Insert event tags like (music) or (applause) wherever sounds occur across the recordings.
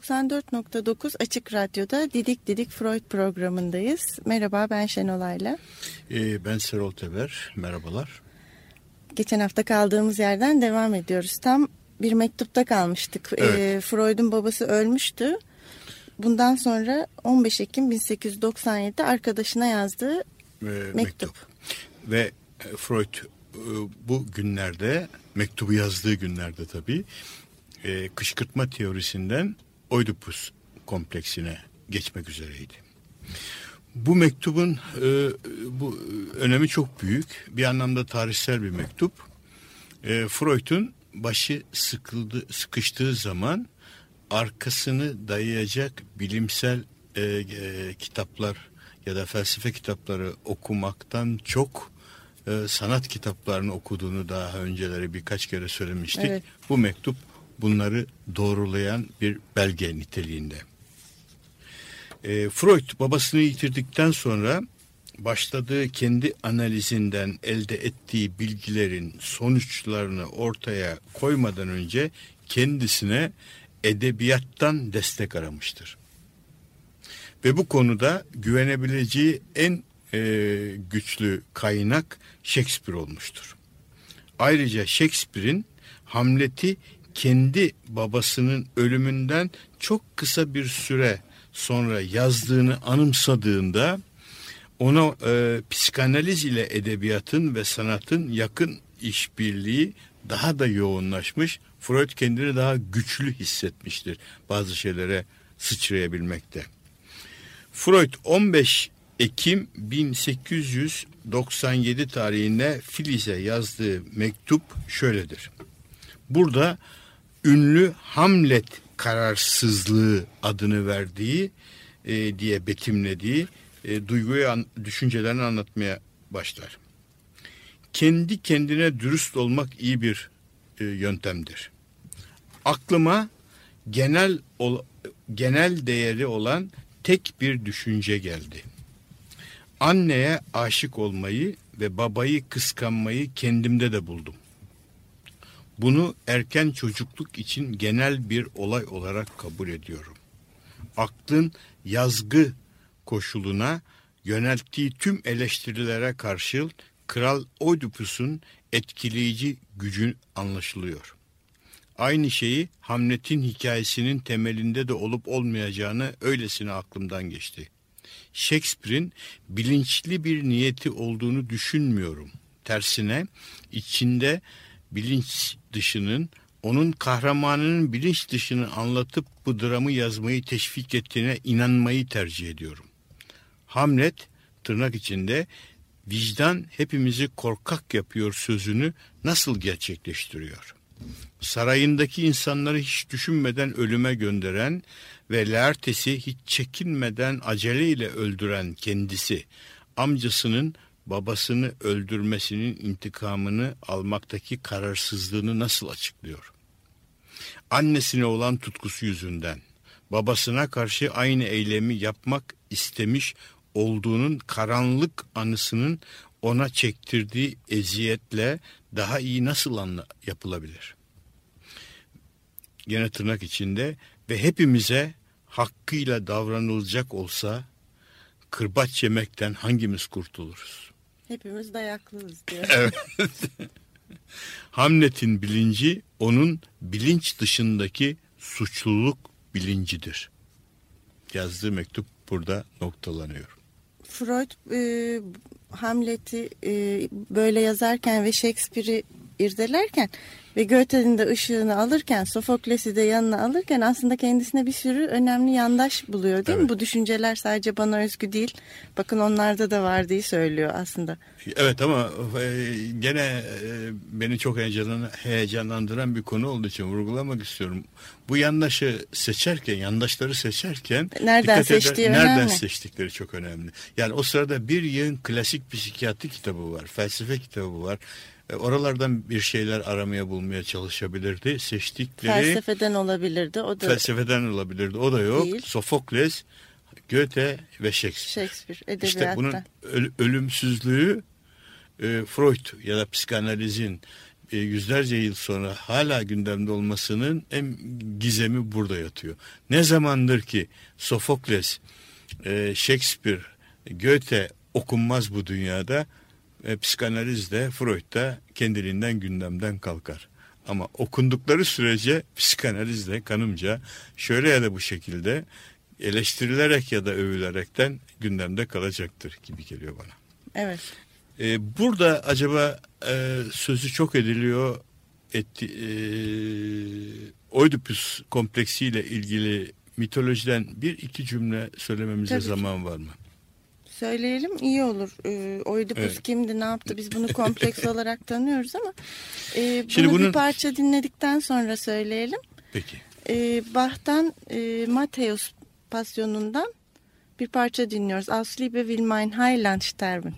94.9 Açık Radyo'da Didik Didik Freud programındayız. Merhaba ben Şenolay'la. Ee, ben Serol Teber. Merhabalar. Geçen hafta kaldığımız yerden devam ediyoruz. Tam bir mektupta kalmıştık. Evet. Ee, Freud'un babası ölmüştü. Bundan sonra 15 Ekim 1897'de arkadaşına yazdığı Ee, mektup. Ve e, Freud e, bu günlerde, mektubu yazdığı günlerde tabii, e, kışkırtma teorisinden Oedipus kompleksine geçmek üzereydi. Bu mektubun e, bu önemi çok büyük. Bir anlamda tarihsel bir mektup. E, Freud'un başı sıkıldı, sıkıştığı zaman arkasını dayayacak bilimsel e, e, kitaplar ya da felsefe kitapları okumaktan çok e, sanat kitaplarını okuduğunu daha önceleri birkaç kere söylemiştik. Evet. Bu mektup bunları doğrulayan bir belge niteliğinde. E, Freud babasını yitirdikten sonra başladığı kendi analizinden elde ettiği bilgilerin sonuçlarını ortaya koymadan önce kendisine edebiyattan destek aramıştır. Ve bu konuda güvenebileceği en e, güçlü kaynak Shakespeare olmuştur. Ayrıca Shakespeare'in Hamlet'i kendi babasının ölümünden çok kısa bir süre sonra yazdığını anımsadığında ona e, psikanaliz ile edebiyatın ve sanatın yakın işbirliği daha da yoğunlaşmış. Freud kendini daha güçlü hissetmiştir bazı şeylere sıçrayabilmekte. Freud 15 Ekim 1897 tarihinde Filiz'e yazdığı mektup şöyledir. Burada ünlü Hamlet kararsızlığı adını verdiği e, diye betimlediği e, duyguyu, an, düşüncelerini anlatmaya başlar. Kendi kendine dürüst olmak iyi bir e, yöntemdir. Aklıma genel ol, genel değeri olan tek bir düşünce geldi. Anneye aşık olmayı ve babayı kıskanmayı kendimde de buldum. Bunu erken çocukluk için genel bir olay olarak kabul ediyorum. Aklın yazgı koşuluna yönelttiği tüm eleştirilere karşı Kral Oedipus'un etkileyici gücü anlaşılıyor. Aynı şeyi Hamlet'in hikayesinin temelinde de olup olmayacağını öylesine aklımdan geçti. Shakespeare'in bilinçli bir niyeti olduğunu düşünmüyorum. Tersine içinde bilinç dışının onun kahramanının bilinç dışını anlatıp bu dramı yazmayı teşvik ettiğine inanmayı tercih ediyorum. Hamlet tırnak içinde vicdan hepimizi korkak yapıyor sözünü nasıl gerçekleştiriyor? Sarayındaki insanları hiç düşünmeden ölüme gönderen ve Laertes'i hiç çekinmeden aceleyle öldüren kendisi amcasının babasını öldürmesinin intikamını almaktaki kararsızlığını nasıl açıklıyor? Annesine olan tutkusu yüzünden babasına karşı aynı eylemi yapmak istemiş olduğunun karanlık anısının ona çektirdiği eziyetle daha iyi nasıl anla yapılabilir? Yine tırnak içinde ve hepimize hakkıyla davranılacak olsa kırbaç yemekten hangimiz kurtuluruz? Hepimiz dayaklıyız diyor. (laughs) Evet. Hamlet'in bilinci onun bilinç dışındaki suçluluk bilincidir. Yazdığı mektup burada noktalanıyor. Freud e, Hamlet'i e, böyle yazarken ve Shakespeare'i irdelerken ve Goethe'nin de ışığını alırken Sofokles'i de yanına alırken aslında kendisine bir sürü önemli yandaş buluyor değil Evet. mi? Bu düşünceler sadece bana özgü değil. Bakın onlarda da var diye söylüyor aslında. Evet ama e, gene e, beni çok heyecanlan- heyecanlandıran bir konu olduğu için vurgulamak istiyorum. Bu yandaşı seçerken, yandaşları seçerken Nereden dikkat eder- seçtiği nereden önemli. seçtikleri çok önemli. Yani o sırada bir yığın klasik psikiyatri kitabı var, felsefe kitabı var. E, Oralardan bir şeyler aramaya bulmaya çalışabilirdi. Seçtikleri Felsefeden olabilirdi. O da felsefeden olabilirdi. O da yok. Değil. Sofokles, Goethe ve Shakespeare. Shakespeare İşte edebiyatta. bunun öl- ölümsüzlüğü e, Freud ya da psikanalizin e, yüzlerce yıl sonra hala gündemde olmasının en gizemi burada yatıyor. Ne zamandır ki Sofokles, e, Shakespeare, Goethe okunmaz bu dünyada e, psikanaliz de Freud da kendiliğinden gündemden kalkar. Ama okundukları sürece psikanaliz de kanımca şöyle ya da bu şekilde eleştirilerek ya da övülerekten gündemde kalacaktır gibi geliyor bana. Evet. Ee, burada acaba e, sözü çok ediliyor etti, e, Oedipus kompleksiyle ilgili mitolojiden bir iki cümle söylememize Tabii ki. zaman var mı? Söyleyelim iyi olur. Ee, Oedipus Evet. kimdi, ne yaptı? Biz bunu kompleks (laughs) olarak tanıyoruz ama e, bunu Şimdi bunun- bir parça dinledikten sonra söyleyelim. Peki. E, Bach'tan e, Matthäus Pasyonu'ndan bir parça dinliyoruz. Aus Liebe will mein Heiland sterben.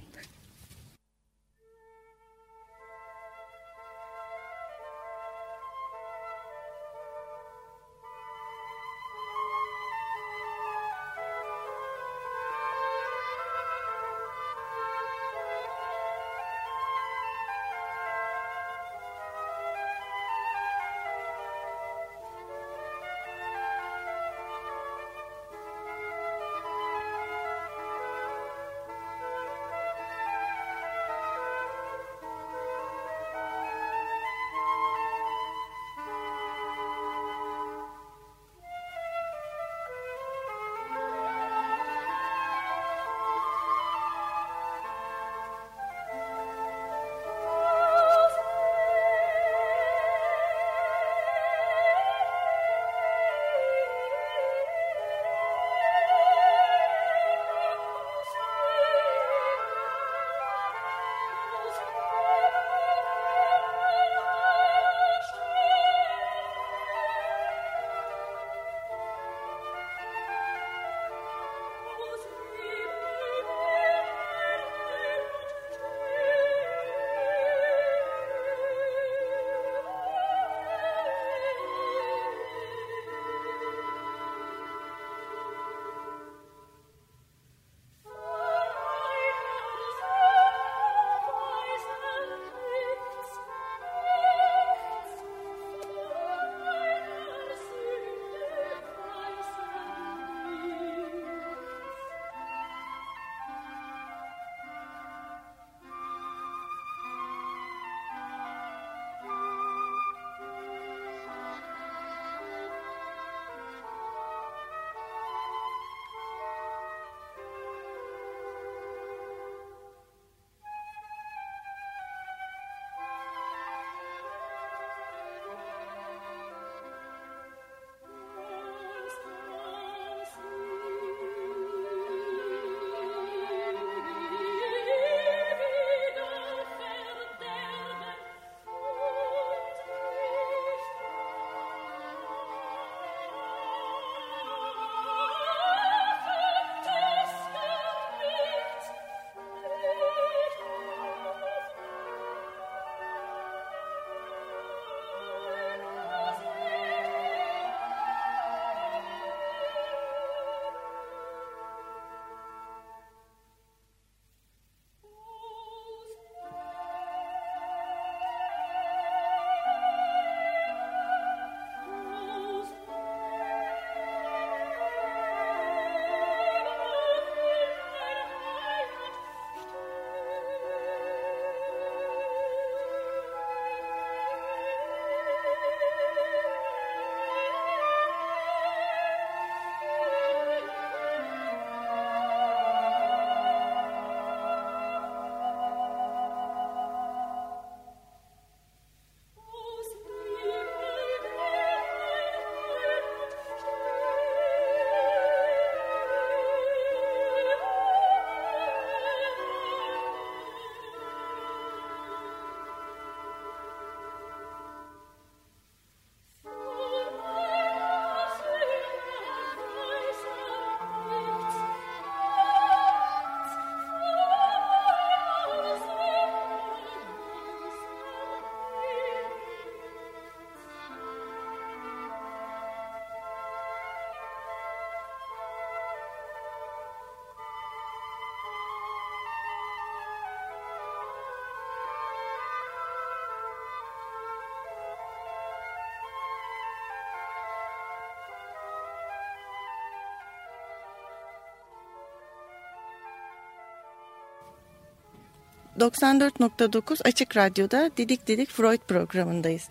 94.9 Açık Radyo'da Didik Didik Freud programındayız.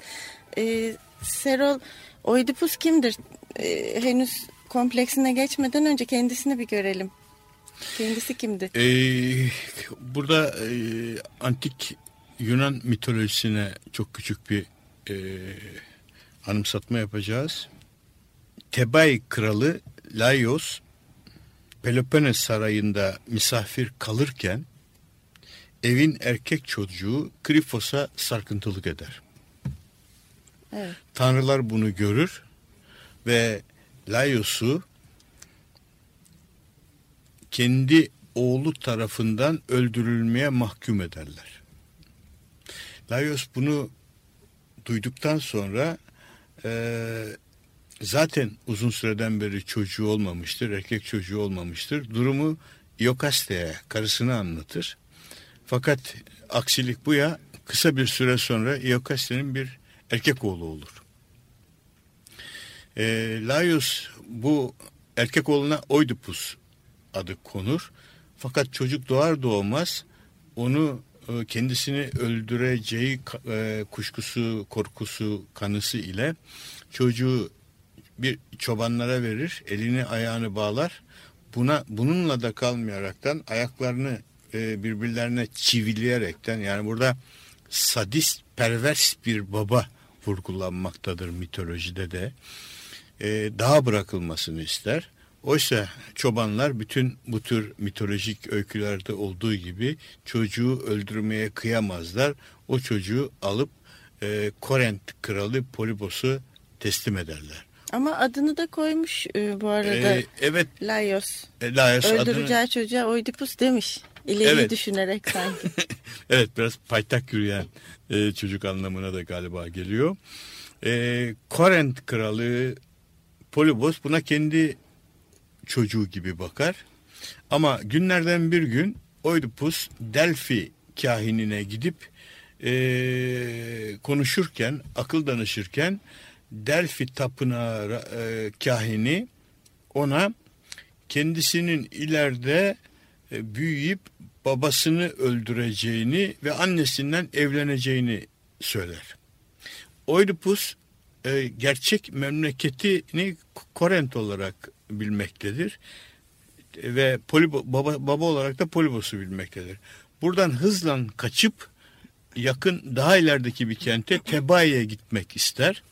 Ee, Serol Oidipus kimdir? Ee, henüz kompleksine geçmeden önce kendisini bir görelim. Kendisi kimdi? Ee, burada e, antik Yunan mitolojisine çok küçük bir e, anımsatma yapacağız. Tebay kralı Laios Peloponnes sarayında misafir kalırken evin erkek çocuğu Krifos'a sarkıntılık eder. Evet. Tanrılar bunu görür ve Laios'u kendi oğlu tarafından öldürülmeye mahkum ederler. Laios bunu duyduktan sonra e, zaten uzun süreden beri çocuğu olmamıştır, erkek çocuğu olmamıştır. Durumu Iokaste'ye, karısına anlatır. Fakat aksilik bu ya, kısa bir süre sonra Iokaste'nin bir erkek oğlu olur. E, Laios bu erkek oğluna Oidipus adı konur. Fakat çocuk doğar doğmaz onu e, kendisini öldüreceği e, kuşkusu, korkusu, kanısı ile çocuğu bir çobanlara verir, elini ayağını bağlar. Buna bununla da kalmayaraktan ayaklarını e, birbirlerine çivileyerekten yani burada sadist, pervers bir baba vurgulanmaktadır mitolojide de. Daha bırakılmasını ister. Oysa çobanlar bütün bu tür mitolojik öykülerde olduğu gibi çocuğu öldürmeye kıyamazlar. O çocuğu alıp e, Korent kralı Polibos'u teslim ederler. Ama adını da koymuş e, bu arada. Ee, evet. Laios. E, Laios Öldüreceği adını... çocuğa Oidipus demiş. İleri Evet. düşünerek sanki. (laughs) evet biraz paytak yürüyen e, çocuk anlamına da galiba geliyor. E, Korent kralı Polibos buna kendi çocuğu gibi bakar. Ama günlerden bir gün Oidipus Delphi kahinine gidip e, konuşurken, akıl danışırken Delphi tapınağı e, kahini ona kendisinin ileride büyüyüp babasını öldüreceğini ve annesinden evleneceğini söyler. Oidipus e, gerçek memleketini Korent olarak bilmektedir ve Polibo, baba, baba olarak da Polibos'u bilmektedir. Buradan hızla kaçıp yakın daha ilerideki bir kente Tebai'ye gitmek ister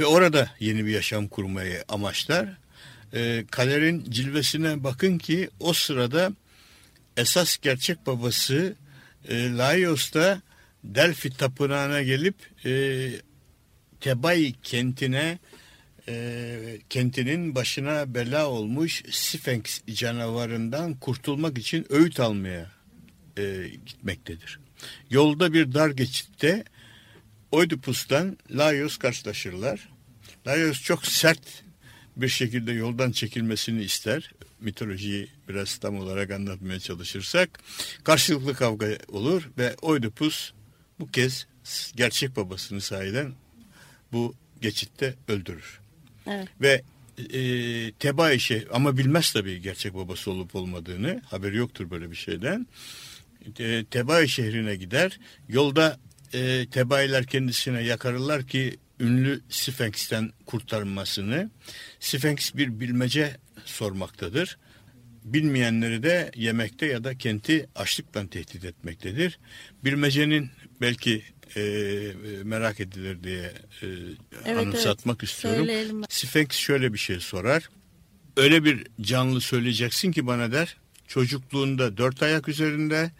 ve orada yeni bir yaşam kurmayı amaçlar. E, kaderin cilvesine bakın ki o sırada esas gerçek babası e, Laios da Delphi tapınağına gelip e, Tebai kentine e, kentinin başına bela olmuş Sphinx canavarından kurtulmak için öğüt almaya e, gitmektedir. Yolda bir dar geçitte Oidipus'tan Laios karşılaşırlar. Laios çok sert bir şekilde yoldan çekilmesini ister. Mitolojiyi biraz tam olarak anlatmaya çalışırsak. Karşılıklı kavga olur ve Oidipus bu kez gerçek babasını sahiden bu geçitte öldürür. Evet. Ve e, Tebai şey ama bilmez tabii gerçek babası olup olmadığını. Haberi yoktur böyle bir şeyden. E, Tebai şehrine gider. Yolda e, Tebailer kendisine yakarırlar ki ünlü Sphinx'ten kurtarmasını. Sphinx bir bilmece sormaktadır. Bilmeyenleri de yemekte ya da kenti açlıkla tehdit etmektedir. Bilmecenin belki e, merak edilir diye e, Evet, anımsatmak evet. istiyorum. Söyleyelim. Sphinx şöyle bir şey sorar. Öyle bir canlı söyleyeceksin ki bana der. Çocukluğunda dört ayak üzerinde,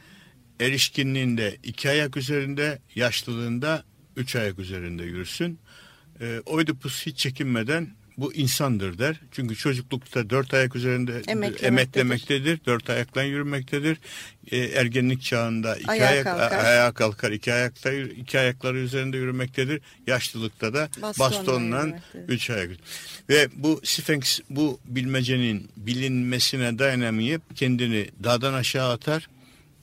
erişkinliğinde iki ayak üzerinde, yaşlılığında üç ayak üzerinde yürüsün. E, Oidipus hiç çekinmeden bu insandır der. Çünkü çocuklukta dört ayak üzerinde Emeklemektedir. emeklemektedir. Dört ayakla yürümektedir. E, ergenlik çağında iki Ayağa ayak kalkar. ayağa kalkar. iki ayakta iki ayakları üzerinde yürümektedir. Yaşlılıkta da Bastonla bastonla üç ayak. Ve bu Sphinx bu bilmecenin bilinmesine dayanamayıp kendini dağdan aşağı atar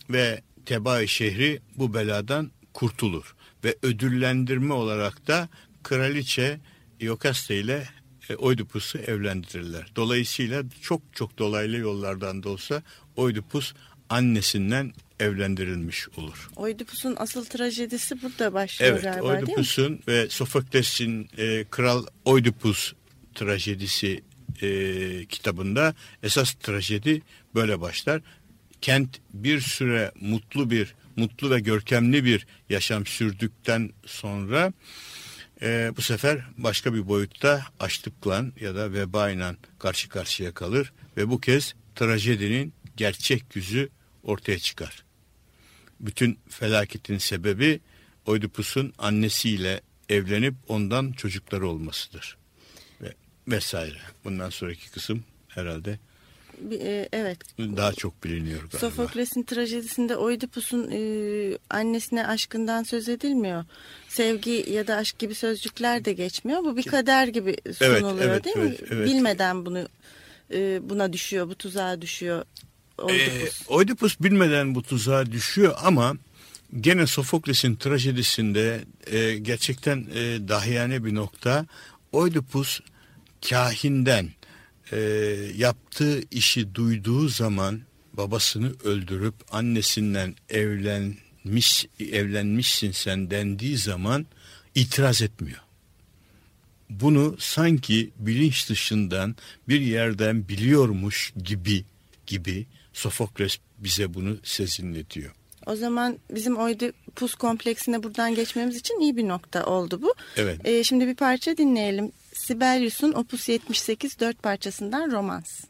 ve Tebai şehri bu beladan kurtulur. Ve ödüllendirme olarak da kraliçe Iokaste ile e, Oidipus'u evlendirirler. Dolayısıyla çok çok dolaylı yollardan da olsa Oidipus annesinden evlendirilmiş olur. Oidipus'un asıl trajedisi burada başlıyor Evet, galiba değil mi? Oidipus'un ve Sofokles'in e, Kral Oidipus trajedisi e, kitabında esas trajedi böyle başlar. Kent bir süre mutlu bir, mutlu ve görkemli bir yaşam sürdükten sonra e, bu sefer başka bir boyutta açlıkla ya da vebayla karşı karşıya kalır ve bu kez trajedinin gerçek yüzü ortaya çıkar. Bütün felaketin sebebi Oidipus'un annesiyle evlenip ondan çocukları olmasıdır. Ve vesaire. Bundan sonraki kısım herhalde e, evet. daha çok biliniyor galiba. Sofokles'in trajedisinde Oidipus'un e, annesine aşkından söz edilmiyor. Sevgi ya da aşk gibi sözcükler de geçmiyor. Bu bir kader gibi sunuluyor evet, değil evet, mi? evet. Bilmeden bunu e, buna düşüyor, bu tuzağa düşüyor Ee, Oidipus. Oidipus bilmeden bu tuzağa düşüyor ama gene Sofokles'in trajedisinde e, gerçekten e, dahiyane bir nokta. Oidipus kahinden e, yaptığı işi duyduğu zaman babasını öldürüp annesinden evlenmiş evlenmişsin sen dendiği zaman itiraz etmiyor bunu sanki bilinç dışından bir yerden biliyormuş gibi gibi Sofokles bize bunu sezinletiyor. O zaman bizim Oidipus kompleksine buradan geçmemiz için iyi bir nokta oldu bu. Evet. E, şimdi bir parça dinleyelim. Sibelius'un Opus 78 dört parçasından Romans.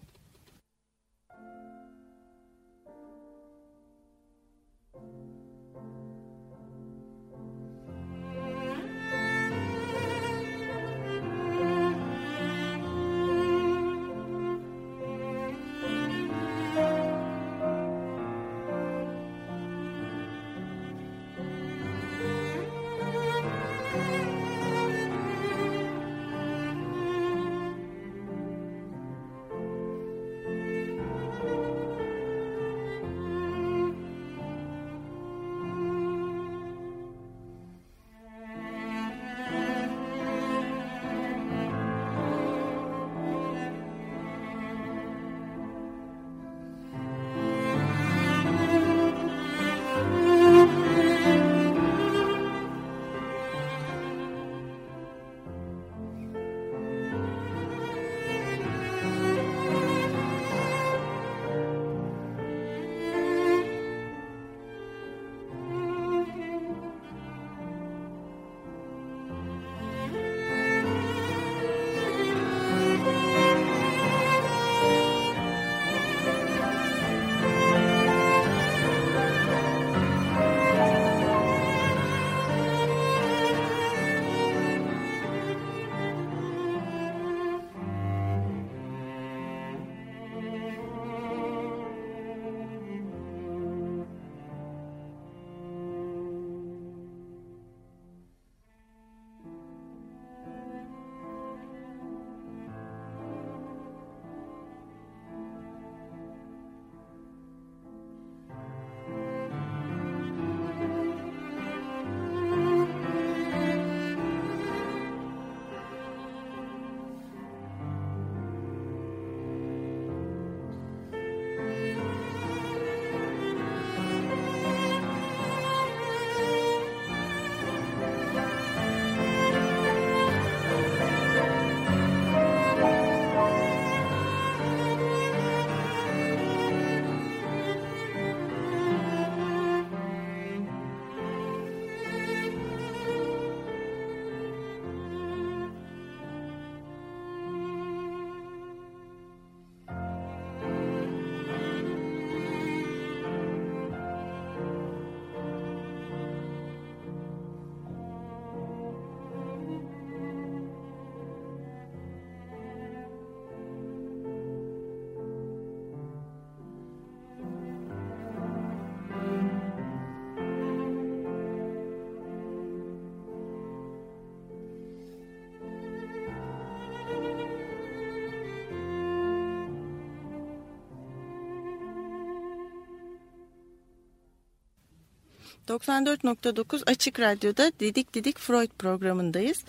...94.9 Açık Radyo'da Didik Didik Freud programındayız.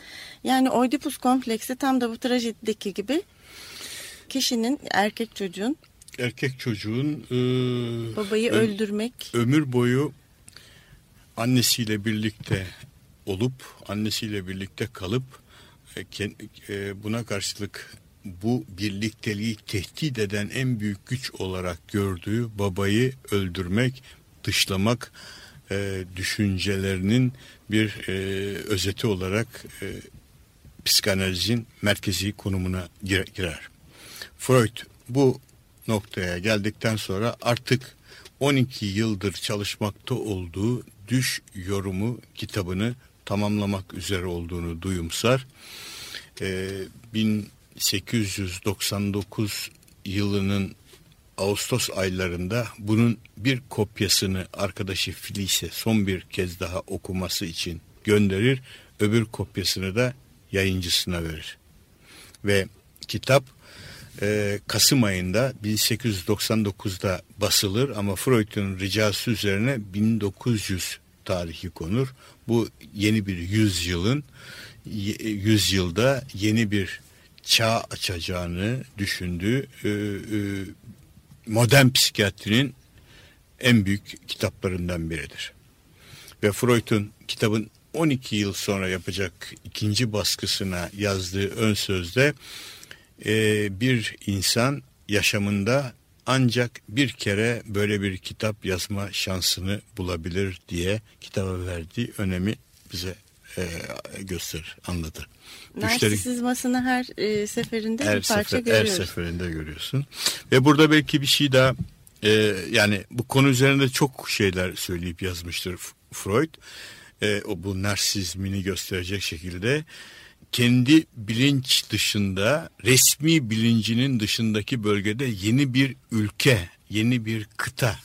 Yani Oidipus kompleksi tam da bu trajedideki gibi... ...kişinin, erkek çocuğun erkek çocuğun e, Babayı ö- öldürmek. ömür boyu annesiyle birlikte olup annesiyle birlikte kalıp e, e, buna karşılık bu birlikteliği tehdit eden en büyük güç olarak gördüğü babayı öldürmek, dışlamak e, düşüncelerinin bir e, özeti olarak e, psikanalizin merkezi konumuna gire- girer. Freud bu noktaya geldikten sonra artık 12 yıldır çalışmakta olduğu Düş Yorumu kitabını tamamlamak üzere olduğunu duyumsar. Ee, 1899 yılının Ağustos aylarında bunun bir kopyasını arkadaşı Felice son bir kez daha okuması için gönderir. Öbür kopyasını da yayıncısına verir. Ve kitap e, Kasım ayında 1899'da basılır ama Freud'un ricası üzerine 1900 tarihi konur. Bu yeni bir yüzyılın yüzyılda yeni bir çağ açacağını düşündüğü e, e, modern psikiyatrinin en büyük kitaplarından biridir. Ve Freud'un kitabın 12 yıl sonra yapacak ikinci baskısına yazdığı ön sözde e, bir insan yaşamında ancak bir kere böyle bir kitap yazma şansını bulabilir diye kitaba verdiği önemi bize e, gösterir, anlatır. Narsisizmasını her e, seferinde her bir parça sefer, her görüyoruz. seferinde görüyorsun. Ve burada belki bir şey daha e, yani bu konu üzerinde çok şeyler söyleyip yazmıştır Freud. E, o bu narsizmini gösterecek şekilde kendi bilinç dışında resmi bilincinin dışındaki bölgede yeni bir ülke, yeni bir kıta,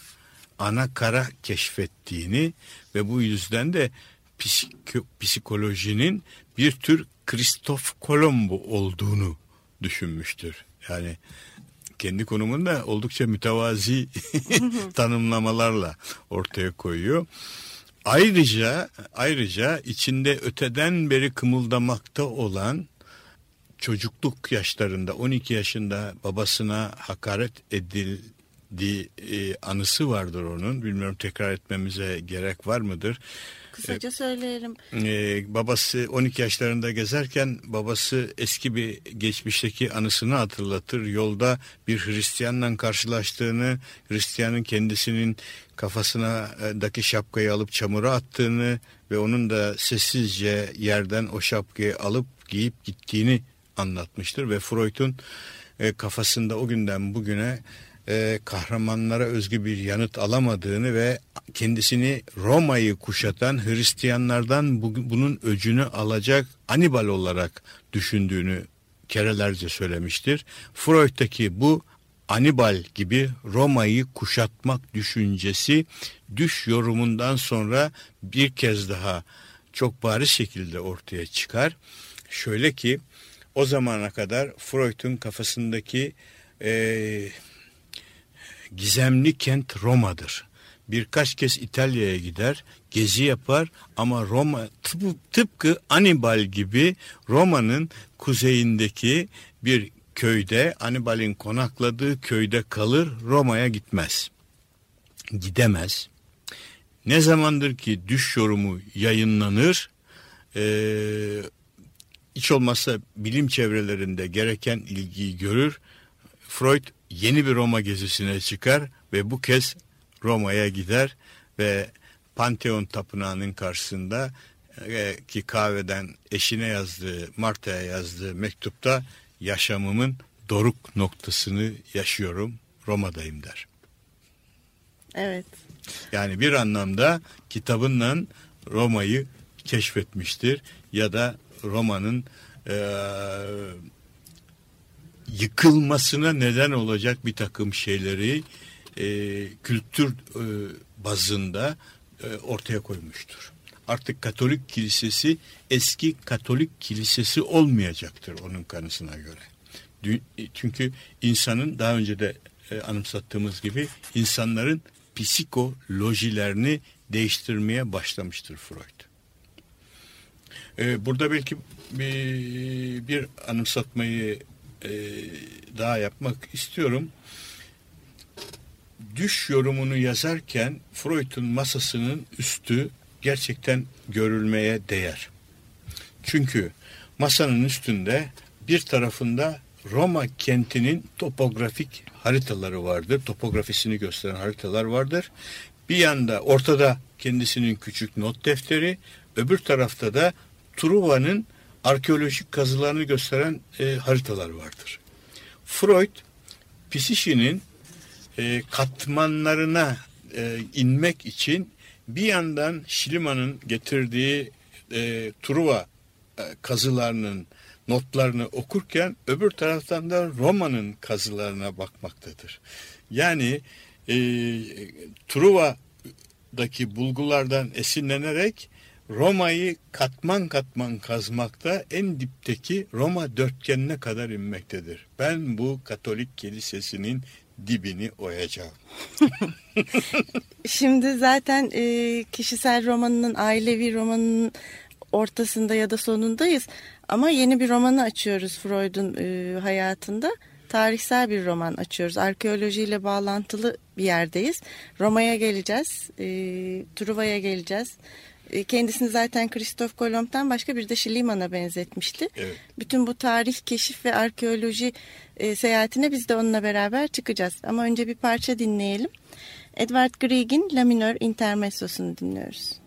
ana kara keşfettiğini ve bu yüzden de psikolojinin bir tür Kristof Kolombo olduğunu düşünmüştür. Yani kendi konumunda oldukça mütevazi (laughs) tanımlamalarla ortaya koyuyor. Ayrıca ayrıca içinde öteden beri kımıldamakta olan çocukluk yaşlarında 12 yaşında babasına hakaret edildiği e, anısı vardır onun. Bilmiyorum tekrar etmemize gerek var mıdır? Kısaca söyleyelim. Ee, babası 12 yaşlarında gezerken babası eski bir geçmişteki anısını hatırlatır. Yolda bir Hristiyanla karşılaştığını, Hristiyanın kendisinin kafasındaki şapkayı alıp çamura attığını ve onun da sessizce yerden o şapkayı alıp giyip gittiğini anlatmıştır. Ve Freud'un e, kafasında o günden bugüne e, kahramanlara özgü bir yanıt alamadığını ve kendisini Roma'yı kuşatan Hristiyanlardan bu- bunun öcünü alacak Anibal olarak düşündüğünü kerelerce söylemiştir. Freud'daki bu Anibal gibi Roma'yı kuşatmak düşüncesi düş yorumundan sonra bir kez daha çok bariz şekilde ortaya çıkar. Şöyle ki o zamana kadar Freud'un kafasındaki eee gizemli kent Roma'dır. Birkaç kez İtalya'ya gider, gezi yapar ama Roma tıpkı, Anibal gibi Roma'nın kuzeyindeki bir köyde, Anibal'in konakladığı köyde kalır, Roma'ya gitmez. Gidemez. Ne zamandır ki düş yorumu yayınlanır, hiç olmazsa bilim çevrelerinde gereken ilgiyi görür. Freud yeni bir Roma gezisine çıkar ve bu kez Roma'ya gider ve Pantheon Tapınağı'nın karşısında e, ki kahveden eşine yazdığı, Marta'ya yazdığı mektupta yaşamımın doruk noktasını yaşıyorum, Roma'dayım der. Evet. Yani bir anlamda kitabınla Roma'yı keşfetmiştir ya da Roma'nın eee, yıkılmasına neden olacak bir takım şeyleri eee, kültür eee, bazında eee, ortaya koymuştur. Artık Katolik Kilisesi eski Katolik Kilisesi olmayacaktır onun kanısına göre. Dü- Çünkü insanın daha önce de e, anımsattığımız gibi insanların psikolojilerini değiştirmeye başlamıştır Freud. E, burada belki bir, bir anımsatmayı e, daha yapmak istiyorum. düş yorumunu yazarken Freud'un masasının üstü gerçekten görülmeye değer. Çünkü masanın üstünde bir tarafında Roma kentinin topografik haritaları vardır. Topografisini gösteren haritalar vardır. Bir yanda ortada kendisinin küçük not defteri, öbür tarafta da Truva'nın arkeolojik kazılarını gösteren e, haritalar vardır. Freud psişinin e, katmanlarına e, inmek için bir yandan Şiliman'ın getirdiği e, Truva e, kazılarının notlarını okurken öbür taraftan da Roma'nın kazılarına bakmaktadır. Yani e, Truva'daki bulgulardan esinlenerek Roma'yı katman katman kazmakta en dipteki Roma dörtgenine kadar inmektedir. Ben bu Katolik kilisesinin dibini oyacağım. (laughs) Şimdi zaten e, kişisel romanının, ailevi romanının ortasında ya da sonundayız. Ama yeni bir romanı açıyoruz Freud'un e, hayatında. Tarihsel bir roman açıyoruz. Arkeolojiyle bağlantılı bir yerdeyiz. Roma'ya geleceğiz. E, Truva'ya geleceğiz. E, kendisini zaten Kristof Kolomb'dan başka bir de Schliemann benzetmişti. Evet. Bütün bu tarih, keşif ve arkeoloji e, seyahatine biz de onunla beraber çıkacağız. Ama önce bir parça dinleyelim. Edward Grieg'in La Minör Intermezzo'sunu dinliyoruz.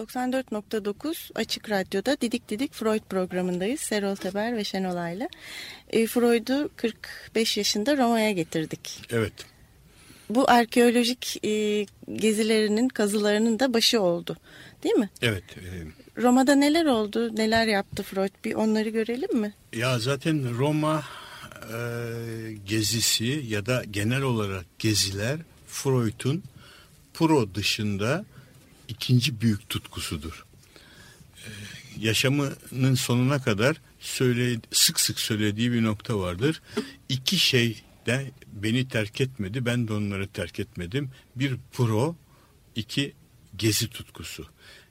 94.9 Açık Radyo'da Didik Didik Freud programındayız. Serol Teber ve Şenolay'la. E, Freud'u 45 yaşında Roma'ya getirdik. Evet. Bu arkeolojik e, gezilerinin, kazılarının da başı oldu. Değil mi? Evet. E, Roma'da neler oldu, neler yaptı Freud? Bir onları görelim mi? ya zaten Roma e, gezisi ya da genel olarak geziler Freud'un Pro dışında ikinci büyük tutkusudur. E, yaşamının sonuna kadar söyle, sık sık söylediği bir nokta vardır. İki şey de beni terk etmedi, ben de onları terk etmedim. Bir pro, iki gezi tutkusu.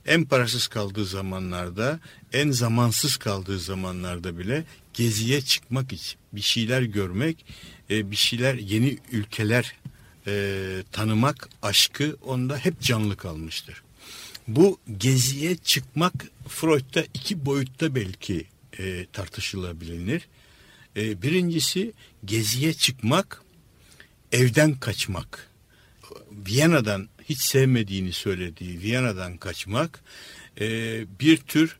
En parasız kaldığı zamanlarda, en zamansız kaldığı zamanlarda bile geziye çıkmak için bir şeyler görmek, e, bir şeyler yeni ülkeler e, tanımak aşkı onda hep canlı kalmıştır. Bu geziye çıkmak Freud'da iki boyutta belki e, tartışılabilir. E, birincisi geziye çıkmak, evden kaçmak. Viyana'dan hiç sevmediğini söylediği Viyana'dan kaçmak, e, bir tür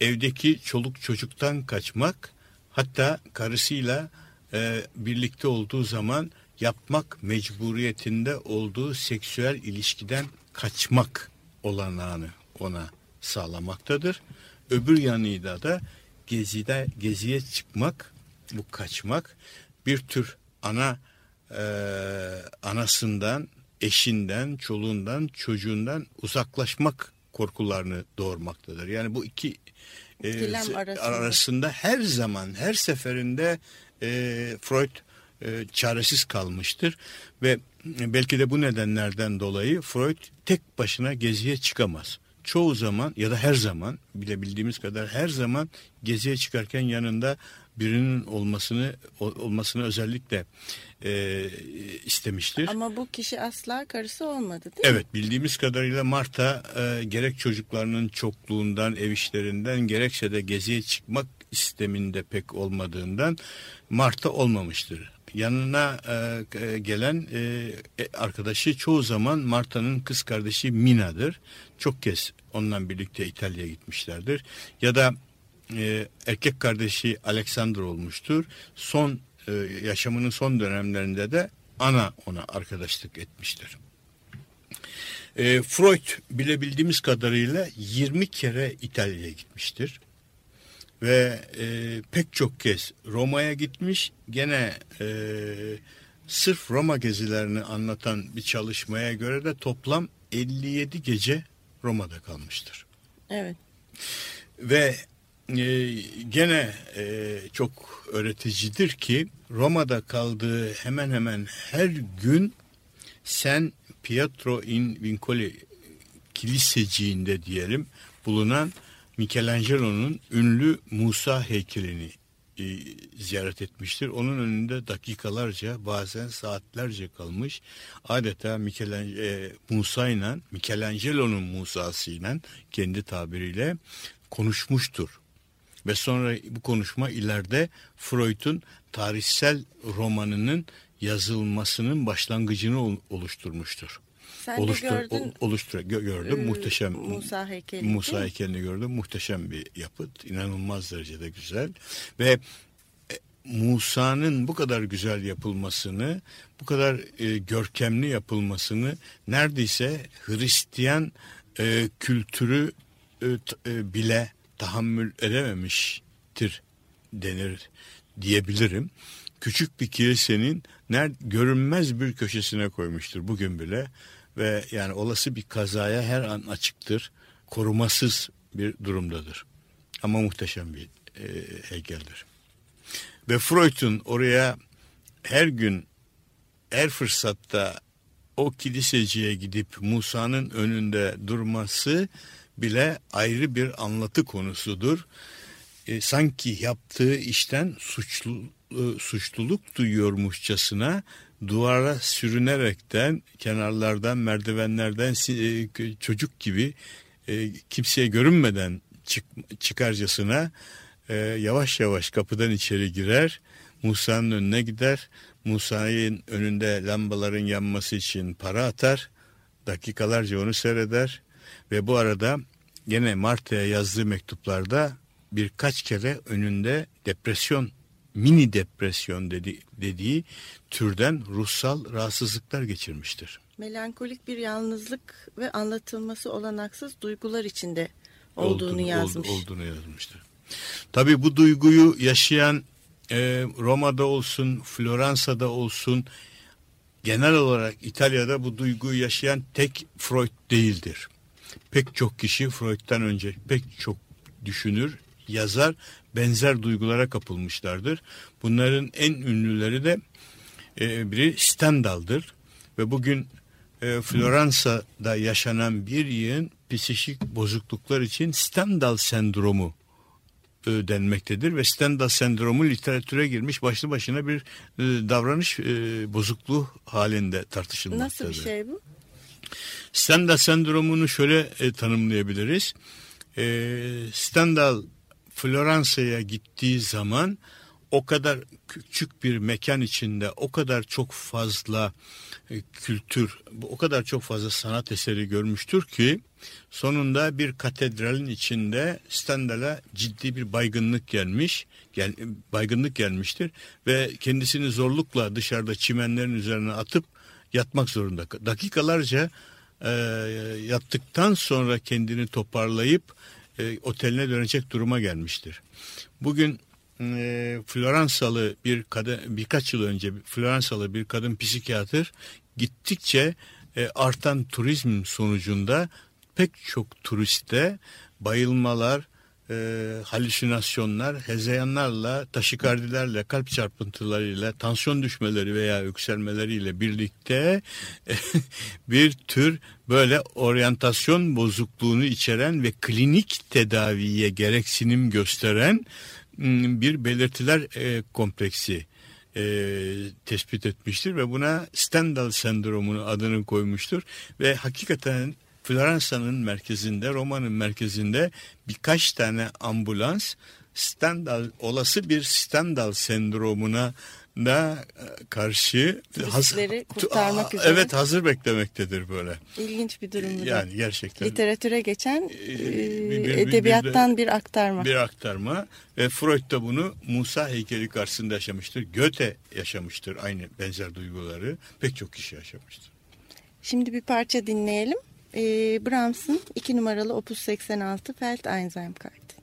evdeki çoluk çocuktan kaçmak, hatta karısıyla e, birlikte olduğu zaman yapmak mecburiyetinde olduğu seksüel ilişkiden kaçmak olanağını ona sağlamaktadır. Öbür yanıyla da gezide geziye çıkmak, bu kaçmak bir tür ana e, anasından, eşinden, çoluğundan, çocuğundan uzaklaşmak korkularını doğurmaktadır. Yani bu iki e, arasında. arasında her zaman, her seferinde e, Freud e, çaresiz kalmıştır ve belki de bu nedenlerden dolayı Freud tek başına geziye çıkamaz. Çoğu zaman ya da her zaman bilebildiğimiz kadar her zaman geziye çıkarken yanında birinin olmasını olmasını özellikle e, istemiştir. Ama bu kişi asla karısı olmadı değil mi? Evet bildiğimiz kadarıyla Marta e, gerek çocuklarının çokluğundan ev işlerinden gerekse de geziye çıkmak isteminde pek olmadığından Marta olmamıştır. Yanına e, gelen e, arkadaşı çoğu zaman Marta'nın kız kardeşi Mina'dır. Çok kez onunla birlikte İtalya'ya gitmişlerdir. Ya da e, erkek kardeşi Alexander olmuştur. Son e, yaşamının son dönemlerinde de ana ona arkadaşlık etmiştir. E, Freud bilebildiğimiz kadarıyla 20 kere İtalya'ya gitmiştir. Ve e, pek çok kez Roma'ya gitmiş. Gene e, sırf Roma gezilerini anlatan bir çalışmaya göre de toplam 57 gece Roma'da kalmıştır. Evet. Ve e, gene e, çok öğreticidir ki Roma'da kaldığı hemen hemen her gün San Pietro in Vincoli kiliseciğinde diyelim bulunan Michelangelo'nun ünlü Musa heykelini e, ziyaret etmiştir. Onun önünde dakikalarca bazen saatlerce kalmış. Adeta Michelangelo, e, Musa ile Michelangelo'nun Musa'sı ile kendi tabiriyle konuşmuştur. Ve sonra bu konuşma ileride Freud'un tarihsel romanının yazılmasının başlangıcını oluşturmuştur. Sen Oluştur, gördün. oluştur, gö- gördüm. Ee, muhteşem. Musa heykeli, Musa heykelini gördüm. Muhteşem bir yapıt. inanılmaz derecede güzel. Ve e, Musa'nın bu kadar güzel yapılmasını, bu kadar e, görkemli yapılmasını neredeyse Hristiyan e, kültürü e, e, bile tahammül edememiştir denir diyebilirim. Küçük bir kilisenin ner görünmez bir köşesine koymuştur bugün bile ve yani olası bir kazaya her an açıktır. Korumasız bir durumdadır. Ama muhteşem bir e, heykeldir. Ve Freud'un oraya her gün her fırsatta o kiliseciye gidip Musa'nın önünde durması bile ayrı bir anlatı konusudur. E, sanki yaptığı işten suçlu e, suçluluk duyuyormuşçasına duvara sürünerekten kenarlardan merdivenlerden e, çocuk gibi e, kimseye görünmeden çık, çıkarcasına e, yavaş yavaş kapıdan içeri girer. Musa'nın önüne gider. Musa'nın önünde lambaların yanması için para atar. Dakikalarca onu seyreder. Ve bu arada gene Marta'ya yazdığı mektuplarda birkaç kere önünde depresyon, mini depresyon dedi, dediği türden ruhsal rahatsızlıklar geçirmiştir. Melankolik bir yalnızlık ve anlatılması olanaksız duygular içinde olduğunu Olduğunu- yazmış. ol- olduğunu yazmıştır. Tabii bu duyguyu yaşayan e, Roma'da olsun, Floransa'da olsun, genel olarak İtalya'da bu duyguyu yaşayan tek Freud değildir. Pek çok kişi Freud'dan önce pek çok düşünür, yazar, benzer duygulara kapılmışlardır. Bunların en ünlüleri de e, biri Stendhal'dır ve bugün e, Floransa'da yaşanan bir yığın psikik bozukluklar için Stendhal sendromu e, denmektedir ve Stendhal sendromu literatüre girmiş başlı başına bir e, davranış e, bozukluğu halinde tartışılmaktadır. Nasıl bir şey bu? Stendhal sendromunu şöyle e, tanımlayabiliriz. E, Stendhal Floransa'ya gittiği zaman o kadar küçük bir mekan içinde o kadar çok fazla e, kültür, o kadar çok fazla sanat eseri görmüştür ki sonunda bir katedralin içinde Stendhal'a ciddi bir baygınlık gelmiş, gel, baygınlık gelmiştir ve kendisini zorlukla dışarıda çimenlerin üzerine atıp yatmak zorunda. Dakikalarca e, yattıktan sonra kendini toparlayıp e, oteline dönecek duruma gelmiştir. Bugün e, Floransalı bir kadın birkaç yıl önce Floransalı bir kadın psikiyatr gittikçe e, artan turizm sonucunda pek çok turiste bayılmalar, e, halüsinasyonlar, hezeyanlarla, taşikardilerle, kalp çarpıntılarıyla, tansiyon düşmeleri veya yükselmeleriyle birlikte (laughs) bir tür böyle oryantasyon bozukluğunu içeren ve klinik tedaviye gereksinim gösteren bir belirtiler e, kompleksi e, tespit etmiştir ve buna Stendhal sendromunu adını koymuştur ve hakikaten Floransa'nın merkezinde, Roma'nın merkezinde birkaç tane ambulans Stendhal olası bir Stendhal sendromuna da e, karşı Turistleri tu- kurtarmak üzere. Evet hazır beklemektedir böyle. İlginç bir durum da. Yani gerçekten Literatüre geçen e, bir- bir- bir- edebiyattan bir aktarma. bir aktarma ve Freud da bunu Musa heykeli karşısında yaşamıştır. Goethe yaşamıştır aynı benzer duyguları. Pek çok kişi yaşamıştır. Şimdi bir parça dinleyelim. E, Brahms'ın 2 numaralı Opus 86 Felt Einsamkeit. Thank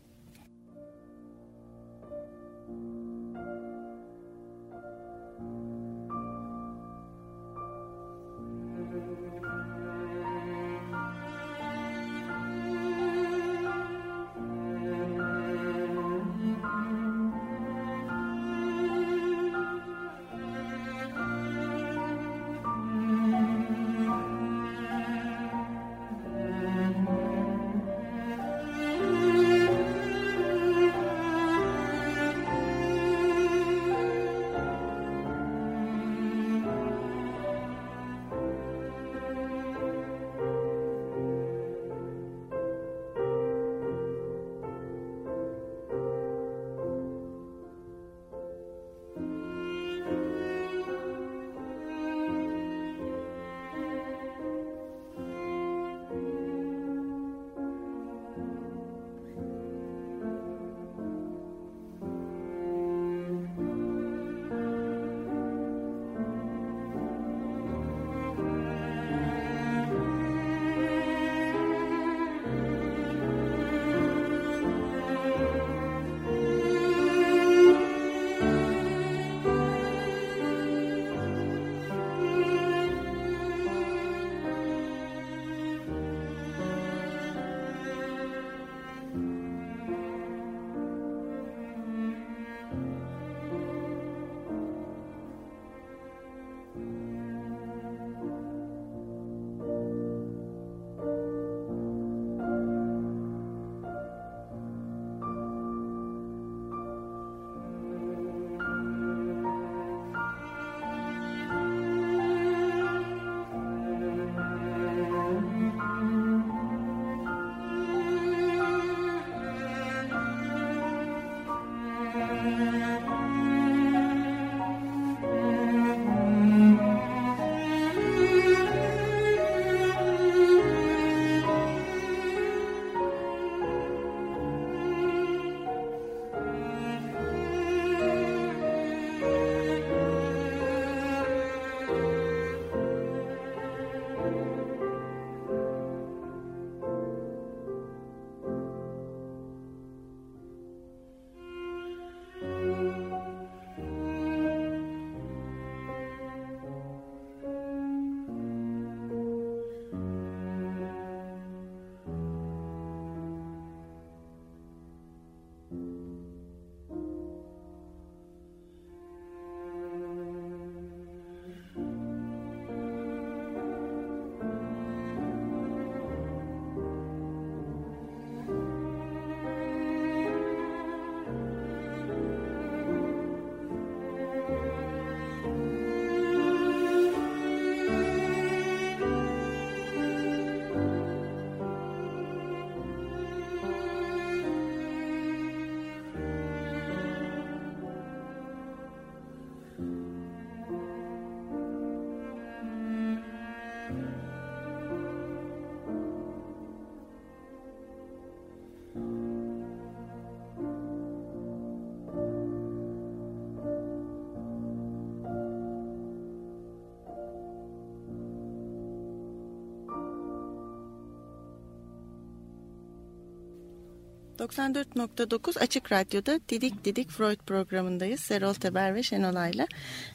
94.9 Açık Radyo'da Didik Didik Freud programındayız. Serol Teber ve Şenolay'la.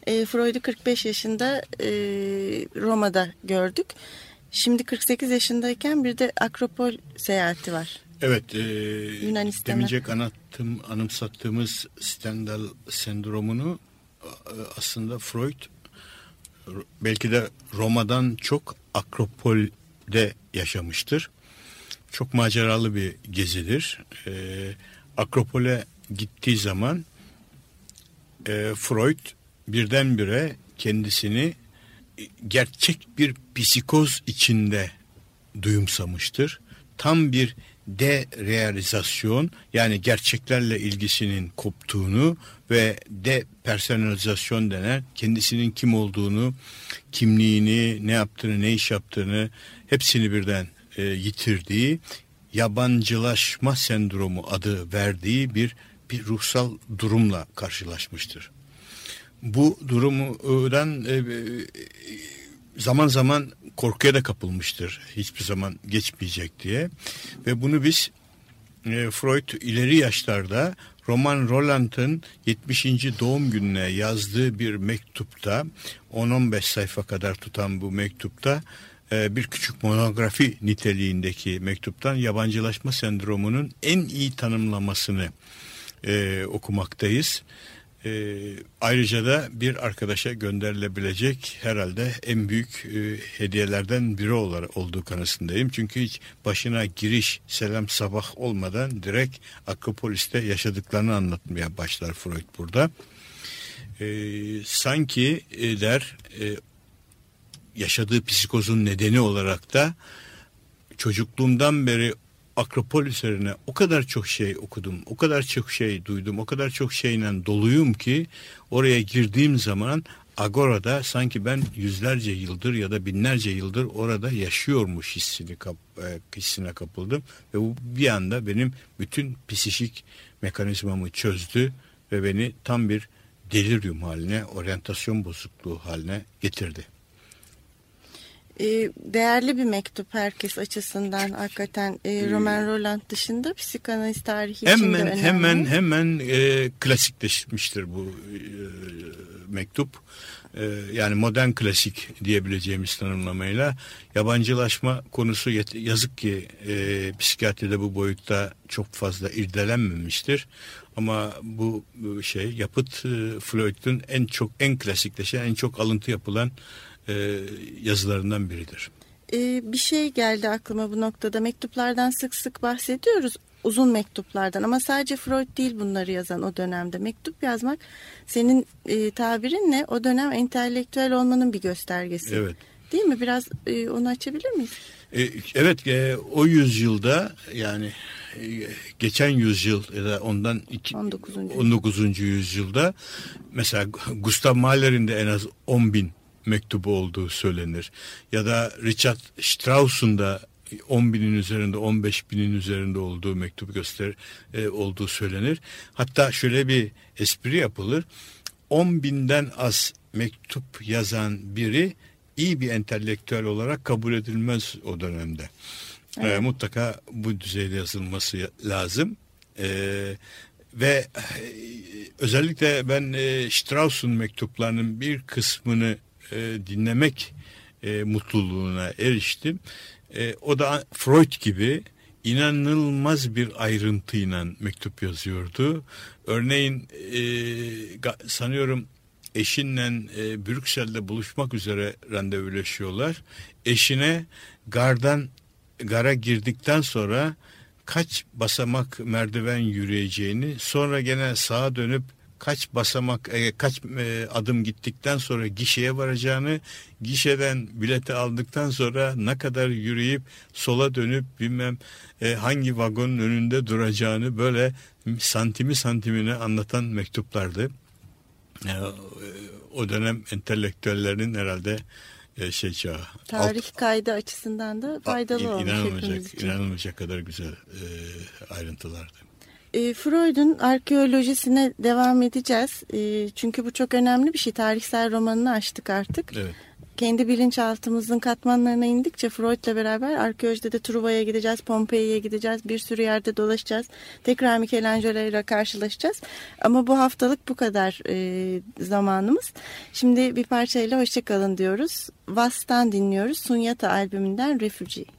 E, Freud'u 45 yaşında e, Roma'da gördük. Şimdi 48 yaşındayken bir de Akropol seyahati var. Evet, e, Yunanistan'a. demeyecek anlattığım, anımsattığımız Stendhal sendromunu e, aslında Freud belki de Roma'dan çok Akropol'de yaşamıştır. Çok maceralı bir gezidir. E, Akropol'e gittiği zaman e, Freud birdenbire kendisini gerçek bir psikoz içinde duyumsamıştır. Tam bir derealizasyon yani gerçeklerle ilgisinin koptuğunu ve depersonalizasyon denen kendisinin kim olduğunu, kimliğini, ne yaptığını, ne iş yaptığını hepsini birden e, yitirdiği yabancılaşma sendromu adı verdiği bir bir ruhsal durumla karşılaşmıştır. Bu durumdan e, e, zaman zaman korkuya da kapılmıştır. Hiçbir zaman geçmeyecek diye. Ve bunu biz e, Freud ileri yaşlarda Roman Roland'ın 70. doğum gününe yazdığı bir mektupta 10-15 sayfa kadar tutan bu mektupta bir küçük monografi niteliğindeki mektuptan yabancılaşma sendromunun en iyi tanımlamasını e, okumaktayız. E, ayrıca da bir arkadaşa gönderilebilecek herhalde en büyük e, hediyelerden biri olarak olduğu kanısındayım. Çünkü hiç başına giriş selam sabah olmadan direkt Akropolis'te yaşadıklarını anlatmaya başlar Freud burada. E, sanki e, der e, yaşadığı psikozun nedeni olarak da çocukluğumdan beri Akropol üzerine o kadar çok şey okudum, o kadar çok şey duydum, o kadar çok şeyle doluyum ki oraya girdiğim zaman Agora'da sanki ben yüzlerce yıldır ya da binlerce yıldır orada yaşıyormuş hissini kap, e, hissine kapıldım ve bu bir anda benim bütün psikik mekanizmamı çözdü ve beni tam bir delirium haline, oryantasyon bozukluğu haline getirdi. E, değerli bir mektup herkes açısından hakikaten e, Roman Roland dışında psikanaliz tarihi hemen, için de önemli. Hemen hemen e, klasikleşmiştir bu e, mektup. E, yani modern klasik diyebileceğimiz tanımlamayla yabancılaşma konusu yazık ki e, psikiyatride bu boyutta çok fazla irdelenmemiştir. Ama bu şey yapıt e, Freud'un en çok en klasikleşen, en çok alıntı yapılan e, yazılarından biridir. Ee, bir şey geldi aklıma bu noktada. Mektuplardan sık sık bahsediyoruz. Uzun mektuplardan ama sadece Freud değil bunları yazan o dönemde. Mektup yazmak senin e, tabirinle o dönem entelektüel olmanın bir göstergesi. Evet. Değil mi? Biraz e, onu açabilir miyiz? E, evet e, o yüzyılda yani e, geçen yüzyıl ya da ondan iki, 19. 19. yüzyılda mesela Gustav Mahler'in de en az 10 bin mektubu olduğu söylenir. Ya da Richard Strauss'un da 10 binin üzerinde 15 binin üzerinde olduğu mektup göster e, olduğu söylenir. Hatta şöyle bir espri yapılır. 10 binden az mektup yazan biri iyi bir entelektüel olarak kabul edilmez o dönemde. E, evet. E, mutlaka bu düzeyde yazılması lazım. E, ve e, özellikle ben e, Strauss'un mektuplarının bir kısmını e, dinlemek e, mutluluğuna eriştim. E, o da Freud gibi inanılmaz bir ayrıntıyla mektup yazıyordu. Örneğin e, sanıyorum eşinle e, Brüksel'de buluşmak üzere randevuleşiyorlar. Eşine gardan gara girdikten sonra kaç basamak merdiven yürüyeceğini sonra gene sağa dönüp kaç basamak e, kaç e, adım gittikten sonra gişeye varacağını gişeden bileti aldıktan sonra ne kadar yürüyüp sola dönüp bilmem e, hangi vagonun önünde duracağını böyle santimi santimine anlatan mektuplardı. E, o dönem entelektüellerin herhalde e, şey çağı. Tarih alt, kaydı açısından da faydalı in, olmuş inanılmayacak, inanılmayacak kadar güzel e, ayrıntılardı. E, Freud'un arkeolojisine devam edeceğiz. E, çünkü bu çok önemli bir şey. Tarihsel romanını açtık artık. Evet. kendi bilinçaltımızın katmanlarına indikçe Freud'la beraber arkeolojide de Truva'ya gideceğiz, Pompei'ye gideceğiz, bir sürü yerde dolaşacağız. Tekrar Michelangelo ile karşılaşacağız. Ama bu haftalık bu kadar e, zamanımız. Şimdi bir parçayla hoşçakalın diyoruz. Vast'tan dinliyoruz. Sunyata albümünden Refugee.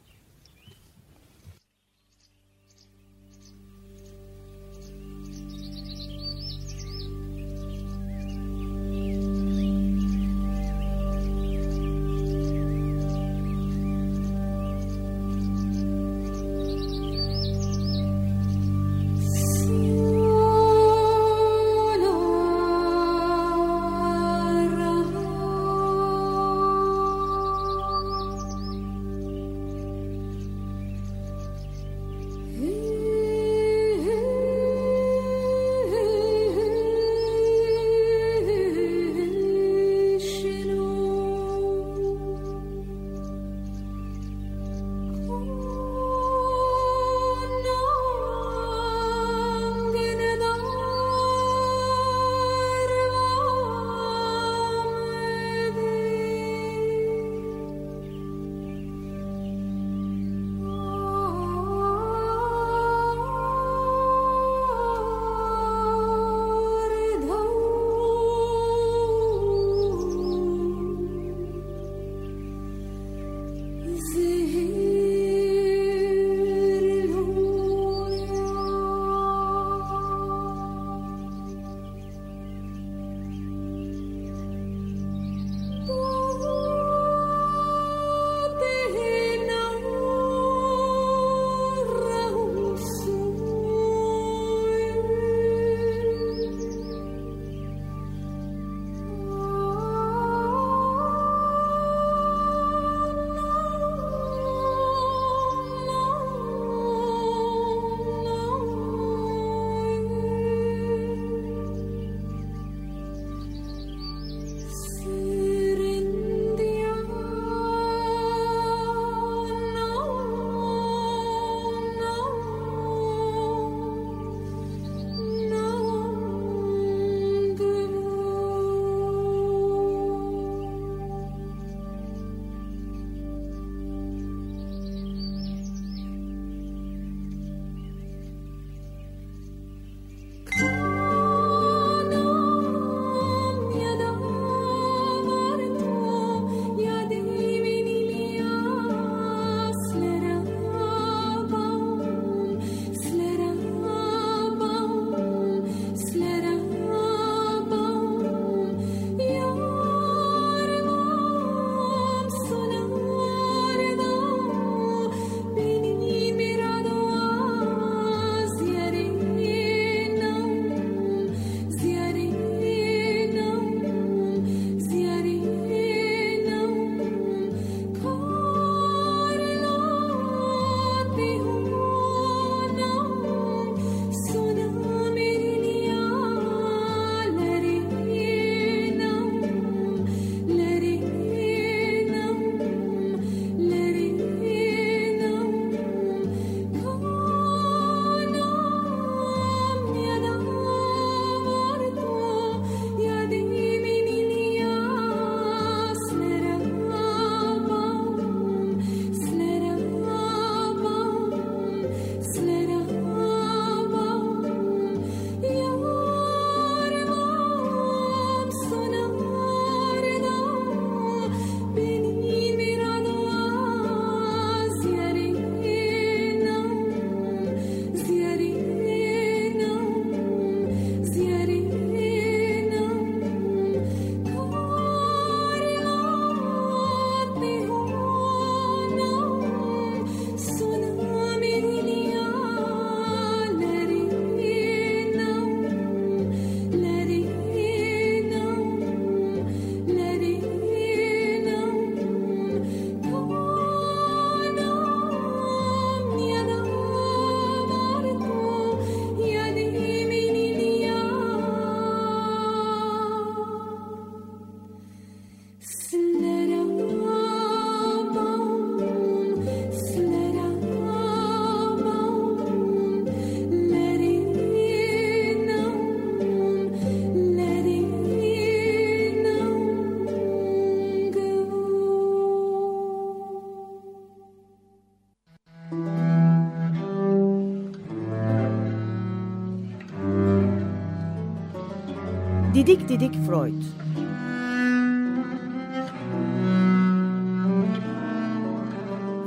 Didik Didik Freud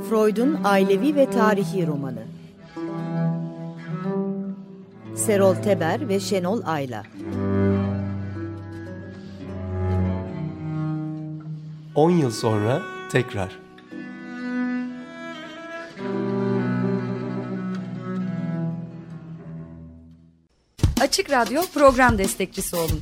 Freud'un ailevi ve tarihi romanı Serol Teber ve Şenol Ayla 10 yıl sonra tekrar. Açık Radyo program destekçisi olun.